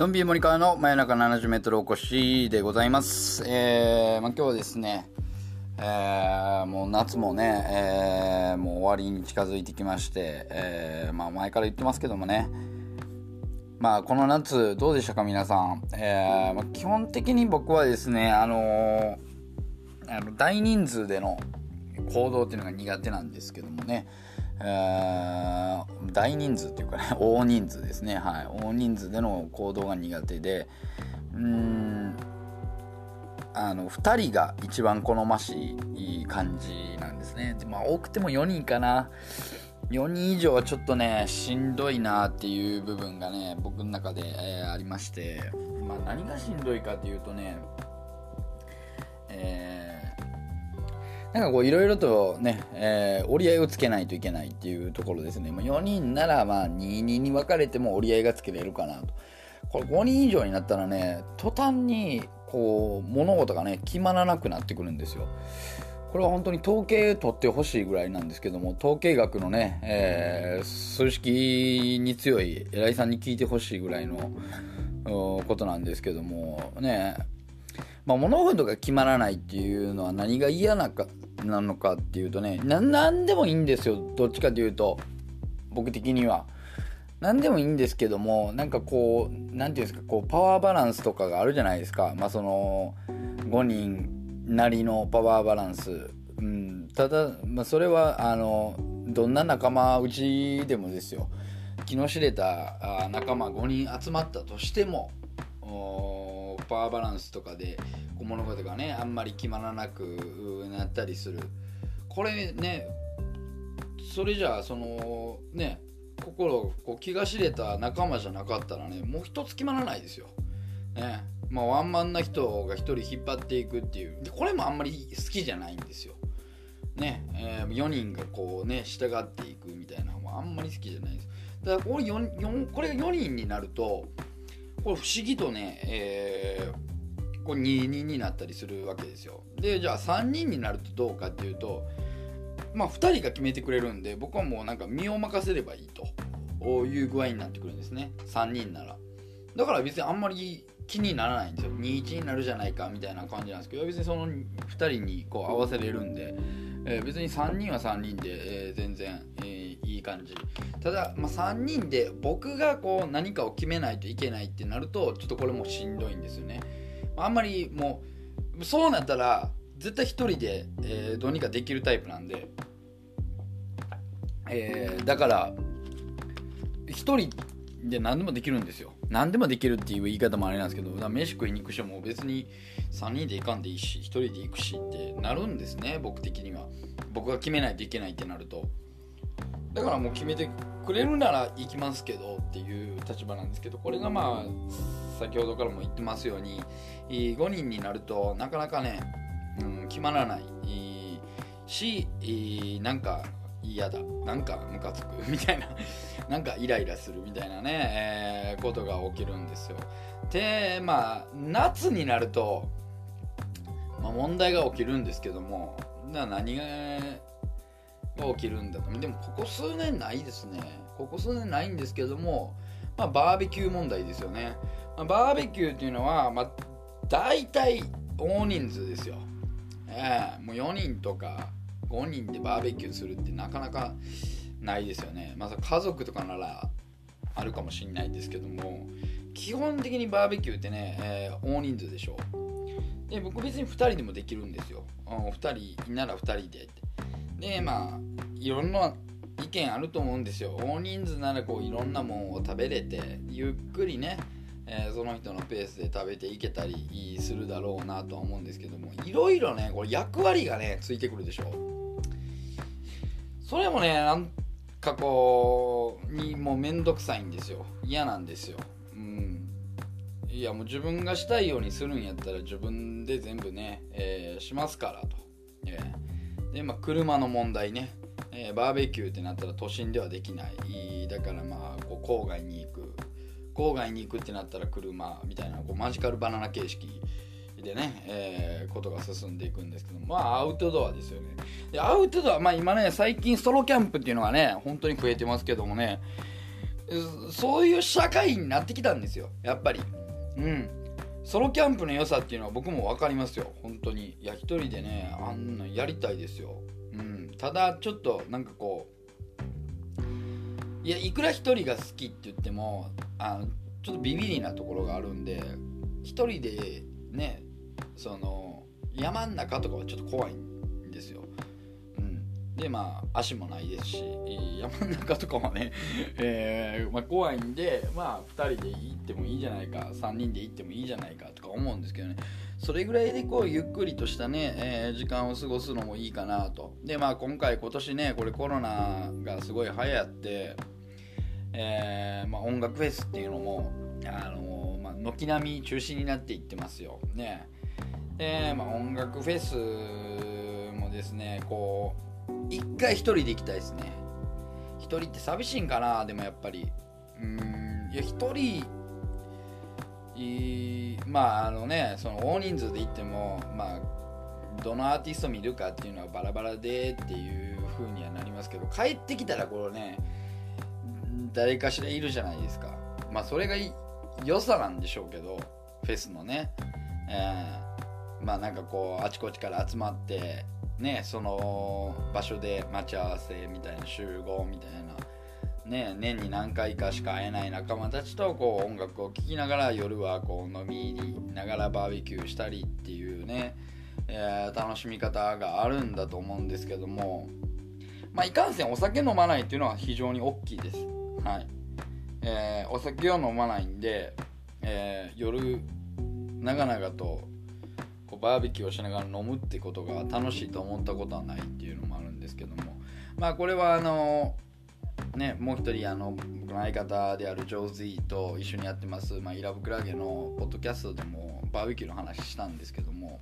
ドンビー森川の真夜中70メートルお越しでございます。えー、まあ、今日はですね、えー、もう夏もね、えー、もう終わりに近づいてきまして、えー、まあ前から言ってますけどもね、まあこの夏どうでしたか皆さん。えー、まあ、基本的に僕はですね、あのあの大人数での行動っていうのが苦手なんですけどもね、大人数っていうかね 大人数ですね。はい。大人数での行動が苦手で。うん。あの2人が一番好ましい感じなんですね。でまあ多くても4人かな。4人以上はちょっとねしんどいなっていう部分がね僕の中で、えーありまして。まあ何がしんどいかっていうとねなんかこういろいろとね、えー折り合いをつけないといけないっていうところですね。まあ、4人ならまあ2人に分かれても折り合いがつけれるかなと。これ5人以上になったらね、途端にこう物事がね、決まらなくなってくるんですよ。これは本当に統計取ってほしいぐらいなんですけども、統計学のね、えー数式に強い偉いさんに聞いてほしいぐらいのことなんですけども、ね、まあ、物事が決まらないっていうのは何が嫌なかなのかっていうとね何でもいいんですよどっちかというと。僕的には。何でもいいんですけどもなんかこう何ていうんですかこうパワーバランスとかがあるじゃないですか。まあその5人なりのパワーバランス、うん、ただ、まあ、それはあのどんな仲間内でもですよ。気の知れた仲間5人集まったとしてもパワーバランスとかで物事がねあんまり決まらなくなったりするこれねそれじゃあそのね心こう気が知れた仲間じゃなかったらねもう一つ決まらないですよ。ねまあ、ワンマンな人が一人引っ張っていくっていうでこれもあんまり好きじゃないんですよ。ねえー4人がこうね従っていくみたいなのもあんまり好きじゃないです。だからこれ 4, 4これが4人になるとこれ不思議とね、えーこれ2人になったりするわけですよ。でじゃあ3人になるとどうかっていうとまあ2人が決めてくれるんで僕はもうなんか身を任せればいいと。いう具合になってくるんですね。3人なら。だから別にあんまり気にならないんですよ。21になるじゃないかみたいな感じなんですけど別にその2人にこう合わせれるんで、えー別に3人は3人で、えー全然、えーいい感じ。ただ、まあ、3人で僕がこう何かを決めないといけないってなるとちょっとこれもしんどいんですよね。あんまりもうそうなったら絶対1人で、えーどうにかできるタイプなんで、えーだから1人で何でもできるんですよ。何でもできるっていう言い方もあれなんですけど飯食いに行く人も別に3人で行かんでいいし1人で行くしってなるんですね僕的には。僕が決めないといけないってなると。だからもう決めてくれるなら行きますけどっていう立場なんですけどこれがまあ先ほどからも言ってますように5人になるとなかなかね、うん、決まらないしなんか嫌だなんかムカつく みたいななんかイライラするみたいなね、えーことが起きるんですよ。でまあ夏になると、まあ、問題が起きるんですけどもな何がが起きるんだと。でもここ数年ないですね。ここ数年ないんですけども、まあ、バーベキュー問題ですよね、まあ、バーベキューっていうのは、まあ、大体大人数ですよ、ええもう4人とか5人でバーベキューするってなかなかないですよね。まあ家族とかならあるかもしれないですけども基本的にバーベキューってね、えー大人数でしょで僕別に2人でもできるんですよ。2人なら2人でって。でまあいろんな意見あると思うんですよ。大人数ならこういろんなもんを食べれてゆっくりね、えーその人のペースで食べていけたりするだろうなとは思うんですけどもいろいろねこれ役割がねついてくるでしょ。それもねなん過去にもうめんどくさいんですよ。嫌なんですよ。うん。いやもう自分がしたいようにするんやったら自分で全部ね、えーしますからと、えー。でまあ車の問題ね、えーバーベキューってなったら都心ではできない。だからまあこう郊外に行く。郊外に行くってなったら車みたいなこうマジカルバナナ形式でね、えーことが進んでいくんですけどまあアウトドアですよね。でアウトドアまあ今ね最近ソロキャンプっていうのがね本当に増えてますけどもね。そういう社会になってきたんですよ。やっぱり。うん。ソロキャンプの良さっていうのは僕も分かりますよ。本当に。いや一人でねあんなやりたいですよ。うん。ただちょっとなんかこういやいくら一人が好きって言ってもあのちょっとビビりなところがあるんで一人でねその山ん中とかはちょっと怖いんですよ、でまあ足もないですし山ん中とかはね、えーまあ、怖いんでまあ2人で行ってもいいじゃないか3人で行ってもいいじゃないかとか思うんですけどね。それぐらいでこうゆっくりとしたね、えー時間を過ごすのもいいかなと。でまあ今回今年ねこれコロナがすごい流行ってえーまあ、音楽フェスっていうのも、あのまあ、軒並み中止になっていってますよ。ね。で、まあ、音楽フェスもですねこう一回一人で行きたいですね。一人って寂しいんかな？でもやっぱり。うんいや一人まああのねその大人数で行ってもまあどのアーティスト見るかっていうのはバラバラでっていう風にはなりますけど帰ってきたらこれね誰かしらいるじゃないですか。まあそれが良さなんでしょうけどフェスのね、えーまあなんかこうあちこちから集まってねその場所で待ち合わせみたいな集合みたいなね年に何回かしか会えない仲間たちとこう音楽を聴きながら夜はこう飲み入りながらバーベキューしたりっていうね、えー楽しみ方があるんだと思うんですけどもまあいかんせんお酒飲まないっていうのは非常に大きいです。はい、えーお酒を飲まないんで、えー夜長々とこうバーベキューをしながら飲むってことが楽しいと思ったことはないっていうのもあるんですけども。まあこれはあのねもう一人あの僕の相方であるジョーズイーと一緒にやってます、まあ、イラブクラゲのポッドキャストでもバーベキューの話したんですけども。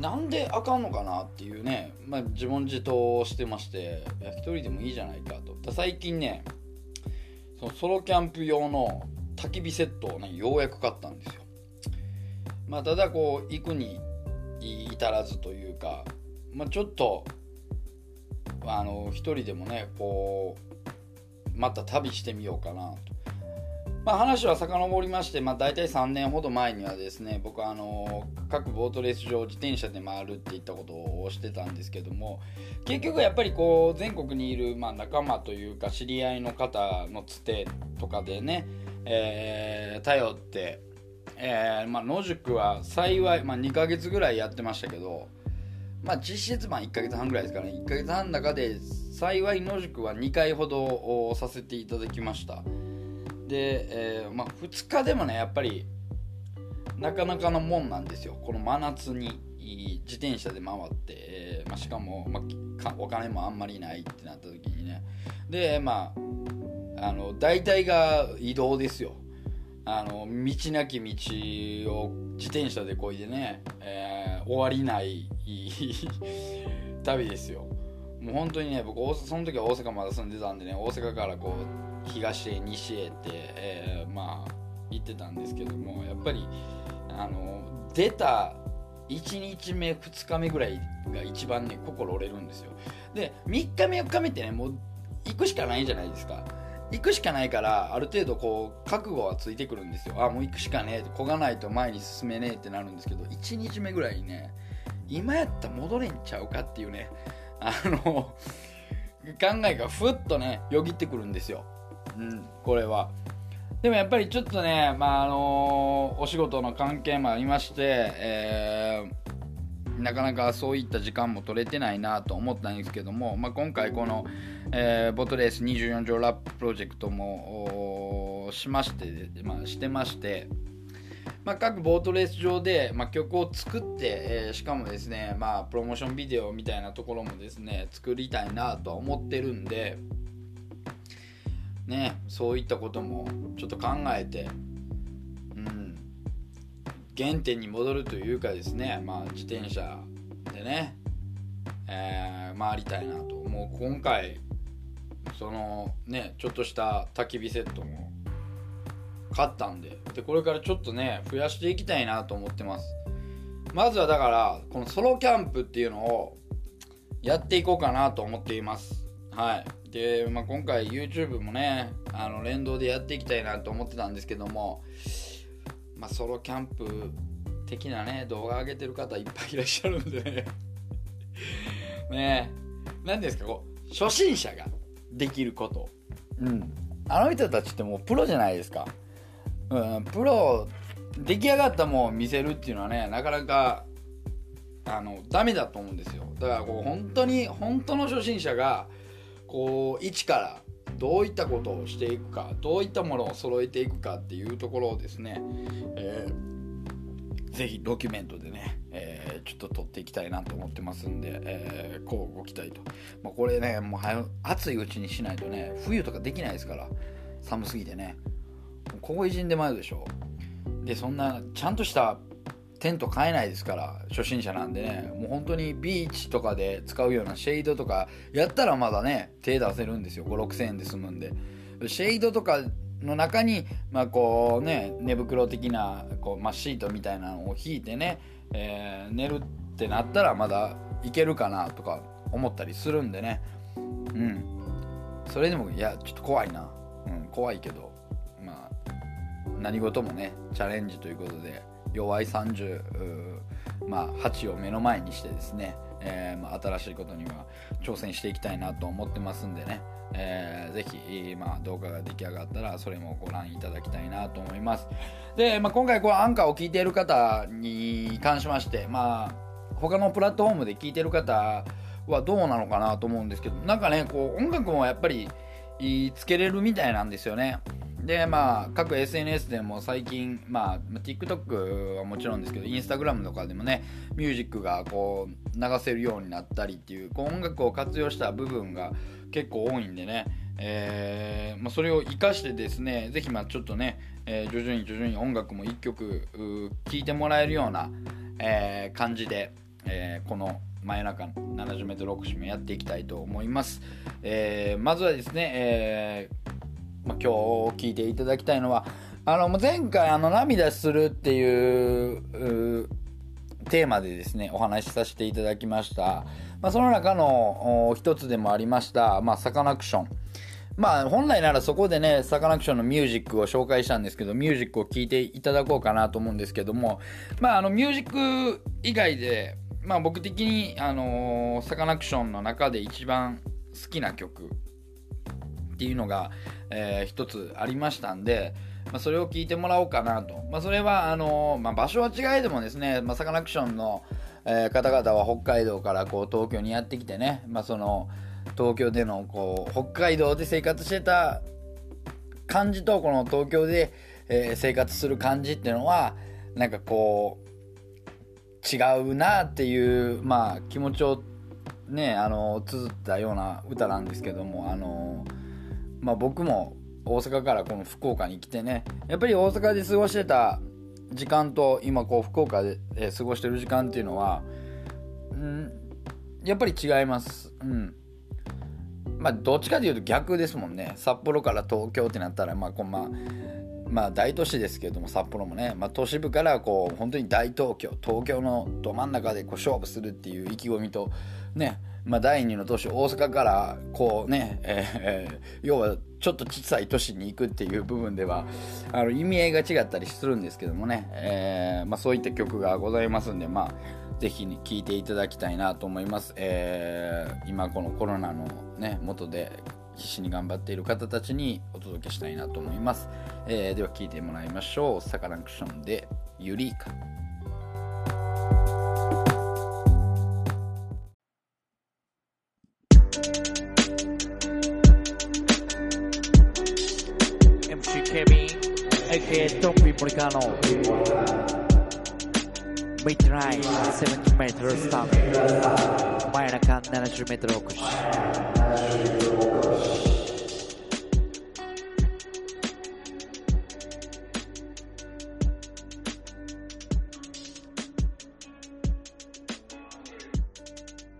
なんであかんのかなっていうね、まあ、自問自答してまして一人でもいいじゃないかと。最近ねそのソロキャンプ用の焚き火セットをねようやく買ったんですよ。まあただこう行くに至らずというか、まあ、ちょっとあの一人でもねこうまた旅してみようかなと。まあ、話は遡りまして、まあ、大体3年ほど前にはですね僕はあの各ボートレース場自転車で回るっていったことをしてたんですけども結局やっぱりこう全国にいる、まあ、仲間というか知り合いの方のつてとかでね、えー頼って、えーまあ、野宿は幸い、まあ、2ヶ月ぐらいやってましたけど、まあ、実質まあ1ヶ月半ぐらいですからね。1ヶ月半の中で幸い野宿は2回ほどさせていただきました。で、えーまあ、2日でもねやっぱりなかなかのもんなんですよ。この真夏に自転車で回って、えーまあ、しかも、まあ、かお金もあんまりないってなった時にね。でまああの大体が移動ですよ。あの道なき道を自転車でこいでね、えー終わりない 旅ですよ。もう本当にね僕その時は大阪まだ住んでたんでね大阪からこう東へ西へって、えーまあ行ってたんですけどもやっぱりあの出た1日目2日目ぐらいが一番ね心折れるんですよ。で3日目4日目ってねもう行くしかないじゃないですか。行くしかないからある程度こう覚悟はついてくるんですよ。あもう行くしかねえ。ってこがないと前に進めねえってなるんですけど1日目ぐらいにね今やったら戻れんちゃうかっていうねあの考えがふっとねよぎってくるんですよ。うん。これは。でもやっぱりちょっとね、まああのお仕事の関係もありまして、えーなかなかそういった時間も取れてないなと思ったんですけども、まあ、今回この、えーボトレース24条ラッププロジェクトもしまして、まあ、してましてまあ、各ボートレース上で、まあ、曲を作って、えー、しかもですね、まあ、プロモーションビデオみたいなところもですね作りたいなとは思ってるんでねそういったこともちょっと考えて原点に戻るというかですね、まあ、自転車でね、えー、回りたいなともう。今回そのねちょっとした焚き火セットも買ったんででこれからちょっとね増やしていきたいなと思ってます。まずはだからこのソロキャンプっていうのをやっていこうかなと思っています。はい。で、まあ、今回 YouTube もねあの連動でやっていきたいなと思ってたんですけども、まあ、ソロキャンプ的なね動画上げてる方いっぱいいらっしゃるんでね。ね何ですかこう初心者ができること。うん。あの人たちってもうプロじゃないですか。うん、プロ出来上がったもん見せるっていうのはねなかなかあのダメだと思うんですよ。だからこう本当に本当の初心者がこう一からどういったことをしていくかどういったものを揃えていくかっていうところをですね、えー、ぜひドキュメントでね、えー、ちょっと撮っていきたいなと思ってますんで、えー、こうご期待と、まあ、これねもう暑いうちにしないとね冬とかできないですから寒すぎてね。ここ偉人でもあるでしょでそんなちゃんとしたテント買えないですから初心者なんでねもう本当にビーチとかで使うようなシェードとかやったらまだね手出せるんですよ。56000円で済むんで。シェードとかの中にまあこうね寝袋的なこう、まあ、シートみたいなのを引いてね、えー、寝るってなったらまだいけるかなとか思ったりするんでね。うん。それでもいやちょっと怖いな、うん、怖いけどまあ何事もねチャレンジということで。弱い30、まあ、8を目の前にしてですね、えー、まあ、新しいことには挑戦していきたいなと思ってますんでね、えー、ぜひ、まあ、動画が出来上がったらそれもご覧いただきたいなと思います。で、まあ、今回こうアンカーを聞いている方に関しましてまあ他のプラットフォームで聞いてる方はどうなのかなと思うんですけどなんかねこう音楽もやっぱりつけれるみたいなんですよね。でまあ各 SNS でも最近まあ TikTok はもちろんですけど Instagram とかでもねミュージックがこう流せるようになったりっていうこう音楽を活用した部分が結構多いんでね。えーまあ、それを活かしてですねぜひまあちょっとね、えー、徐々に徐々に音楽も1曲聴いてもらえるような、えー、感じで、え、この真夜中 70m 奥島やっていきたいと思います、え、まずはですね、えーまあ、今日聞いていただきたいのはあの前回あの涙するっていうテーマでですねお話しさせていただきました、まあ、その中の一つでもありました、まあ、サカナクション。まあ本来ならそこでねサカナクションのミュージックを紹介したんですけどミュージックを聴いていただこうかなと思うんですけどもまああのミュージック以外でまあ僕的にあのサカナクションの中で一番好きな曲っていうのが、えー、一つありましたんで、まあ、それを聞いてもらおうかなと。まあ、それは、あのまあ、場所は違いでもですね、まあ、サカナクションの、えー、方々は北海道からこう東京にやってきてね、まあ、その東京でのこう北海道で生活してた感じとこの東京で、えー、生活する感じっていうのはなんかこう違うなっていう、まあ、気持ちをねあの綴ったような歌なんですけどもあのーまあ、僕も大阪からこの福岡に来てねやっぱり大阪で過ごしてた時間と今こう福岡で過ごしてる時間っていうのは、うん、やっぱり違います。うんまあ、どっちかというと逆ですもんね札幌から東京ってなったらまあこんままあ大都市ですけれども札幌もね、まあ、都市部からこう本当に大東京東京のど真ん中でこう勝負するっていう意気込みとねまあ、第2の都市大阪からこうね、えー、要はちょっと小さい都市に行くっていう部分ではあの意味合いが違ったりするんですけどもね、えー、まあ、そういった曲がございますんで、まあ、ぜひ聴いていただきたいなと思います、えー、今このコロナのね元で必死に頑張っている方たちにお届けしたいなと思います、えでは聴いてもらいましょう。サカナクションでユリーカ。Kevin. AK トッピー森川のミッドライン 70m